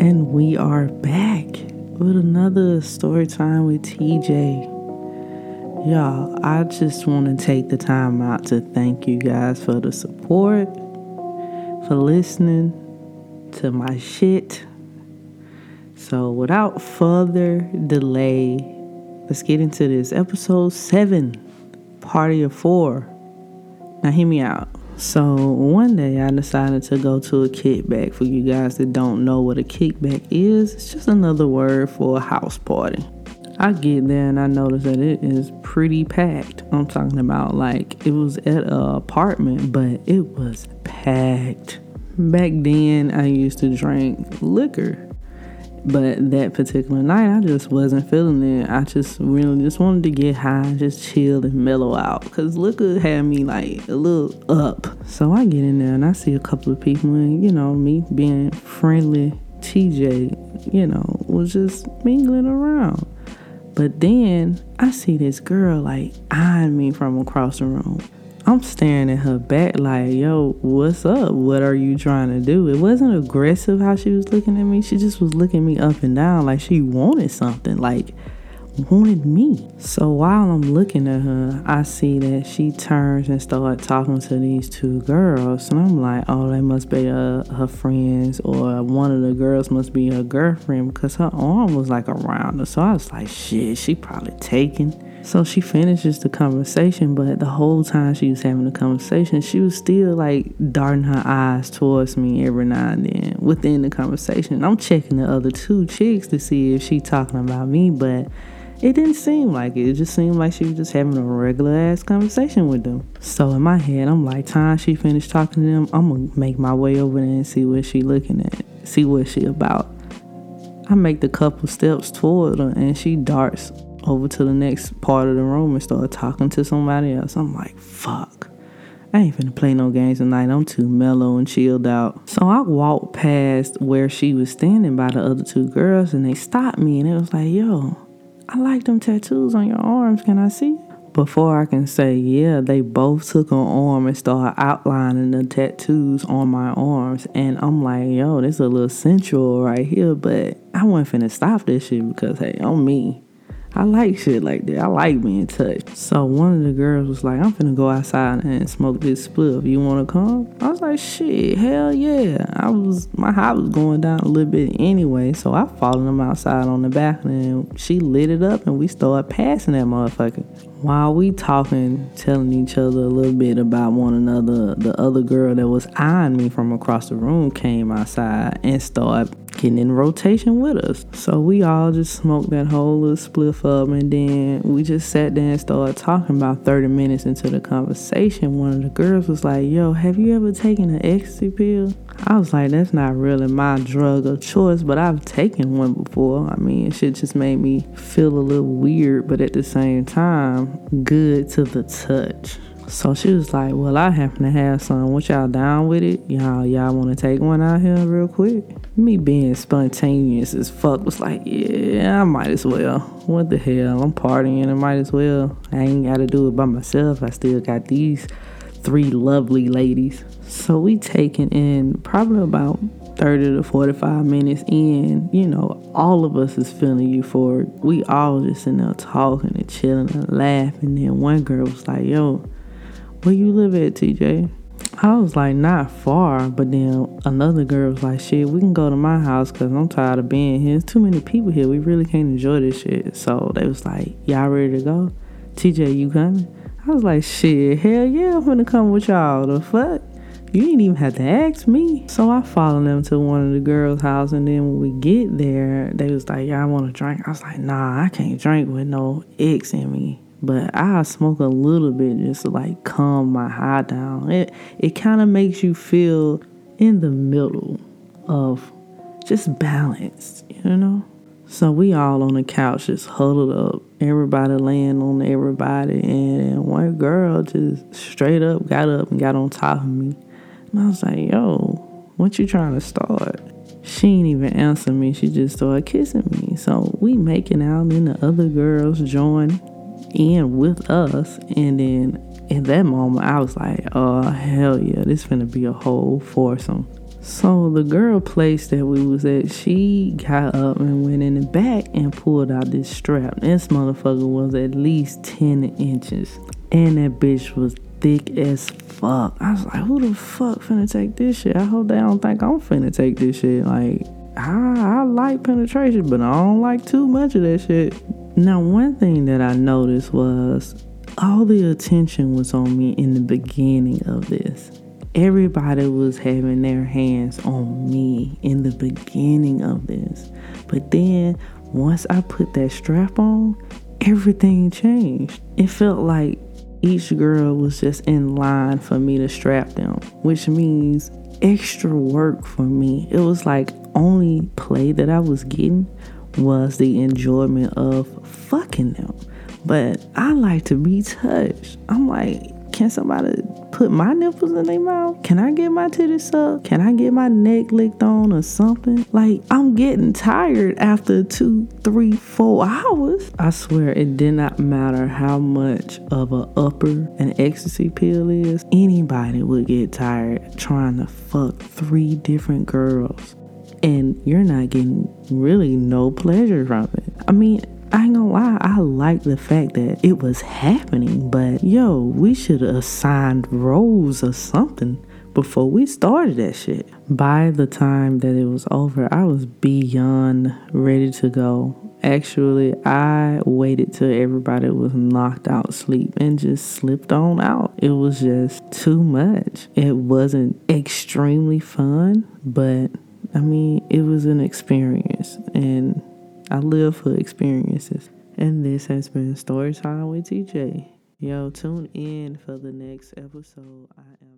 And we are back with another story time with TJ. Y'all, I just want to take the time out to thank you guys for the support, for listening to my shit. So, without further delay, let's get into this episode 7, party of 4. Now, hear me out. So one day I decided to go to a kickback. For you guys that don't know what a kickback is, it's just another word for a house party. I get there and I notice that it is pretty packed. I'm talking about like it was at an apartment, but it was packed. Back then, I used to drink liquor but that particular night, I just wasn't feeling it. I just really just wanted to get high, just chill and mellow out. Cause liquor had me like a little up. So I get in there and I see a couple of people, and you know, me being friendly, TJ, you know, was just mingling around. But then I see this girl like eyeing me from across the room. I'm staring at her back like, yo, what's up? What are you trying to do? It wasn't aggressive how she was looking at me. She just was looking me up and down like she wanted something, like wanted me. So while I'm looking at her, I see that she turns and starts talking to these two girls. And I'm like, oh, they must be uh, her friends, or one of the girls must be her girlfriend because her arm was like around her. So I was like, shit, she probably taken. So she finishes the conversation, but the whole time she was having the conversation, she was still like darting her eyes towards me every now and then within the conversation. I'm checking the other two chicks to see if she talking about me, but it didn't seem like it. It just seemed like she was just having a regular ass conversation with them. So in my head, I'm like, time she finished talking to them, I'm gonna make my way over there and see what she looking at, see what she about. I make the couple steps toward her and she darts over to the next part of the room and start talking to somebody else. I'm like, fuck. I ain't finna play no games tonight. I'm too mellow and chilled out. So I walked past where she was standing by the other two girls and they stopped me and it was like, yo, I like them tattoos on your arms. Can I see? Before I can say, yeah, they both took an arm and started outlining the tattoos on my arms. And I'm like, yo, this is a little sensual right here, but I wasn't finna stop this shit because, hey, I'm me. I like shit like that. I like being touched. So one of the girls was like, I'm finna go outside and smoke this spliff. You wanna come? I was like, shit, hell yeah. I was my high was going down a little bit anyway, so I followed them outside on the balcony and she lit it up and we started passing that motherfucker. While we talking, telling each other a little bit about one another, the other girl that was eyeing me from across the room came outside and started getting in rotation with us. So we all just smoked that whole little spliff up and then we just sat there and started talking about 30 minutes into the conversation. One of the girls was like, Yo, have you ever taken an ecstasy pill? I was like, that's not really my drug of choice, but I've taken one before. I mean, shit just made me feel a little weird, but at the same time, good to the touch. So she was like, Well, I happen to have some. What y'all down with it? Y'all, y'all want to take one out here real quick? Me being spontaneous as fuck was like, Yeah, I might as well. What the hell? I'm partying. I might as well. I ain't got to do it by myself. I still got these three lovely ladies. So we taking in probably about 30 to 45 minutes in, you know, all of us is feeling euphoric. We all just in there talking and chilling and laughing. And then one girl was like, yo, where you live at, TJ? I was like, not far, but then another girl was like, shit, we can go to my house because I'm tired of being here. There's too many people here. We really can't enjoy this shit. So they was like, y'all ready to go? TJ, you coming? I was like, shit, hell yeah, I'm gonna come with y'all. The fuck? You didn't even have to ask me. So I followed them to one of the girls' house, and then when we get there, they was like, "Y'all want to drink?" I was like, "Nah, I can't drink with no X in me." But I smoke a little bit just to like calm my high down. It it kind of makes you feel in the middle of just balanced, you know. So we all on the couch just huddled up, everybody laying on everybody, and one girl just straight up got up and got on top of me, and I was like, "Yo, what you trying to start?" She ain't even answer me. She just started kissing me. So we making out, and the other girls join in with us. And then in that moment, I was like, oh, hell yeah, this finna be a whole foursome. So the girl place that we was at, she got up and went in the back and pulled out this strap. This motherfucker was at least 10 inches. And that bitch was thick as fuck. I was like, who the fuck finna take this shit? I hope they don't think I'm finna take this shit. Like, I, I like penetration, but I don't like too much of that shit. Now, one thing that I noticed was all the attention was on me in the beginning of this. Everybody was having their hands on me in the beginning of this. But then once I put that strap on, everything changed. It felt like each girl was just in line for me to strap them, which means extra work for me. It was like only play that I was getting was the enjoyment of fucking them. But I like to be touched. I'm like, can somebody put my nipples in their mouth? Can I get my titties sucked? Can I get my neck licked on or something? Like, I'm getting tired after two, three, four hours. I swear it did not matter how much of a upper an ecstasy pill is, anybody would get tired trying to fuck three different girls. And you're not getting really no pleasure from it. I mean, I ain't gonna lie, I like the fact that it was happening, but yo, we should have assigned roles or something before we started that shit. By the time that it was over, I was beyond ready to go. Actually, I waited till everybody was knocked out sleep and just slipped on out. It was just too much. It wasn't extremely fun, but I mean, it was an experience and I live for experiences. And this has been Story Time with TJ. Yo, tune in for the next episode. I am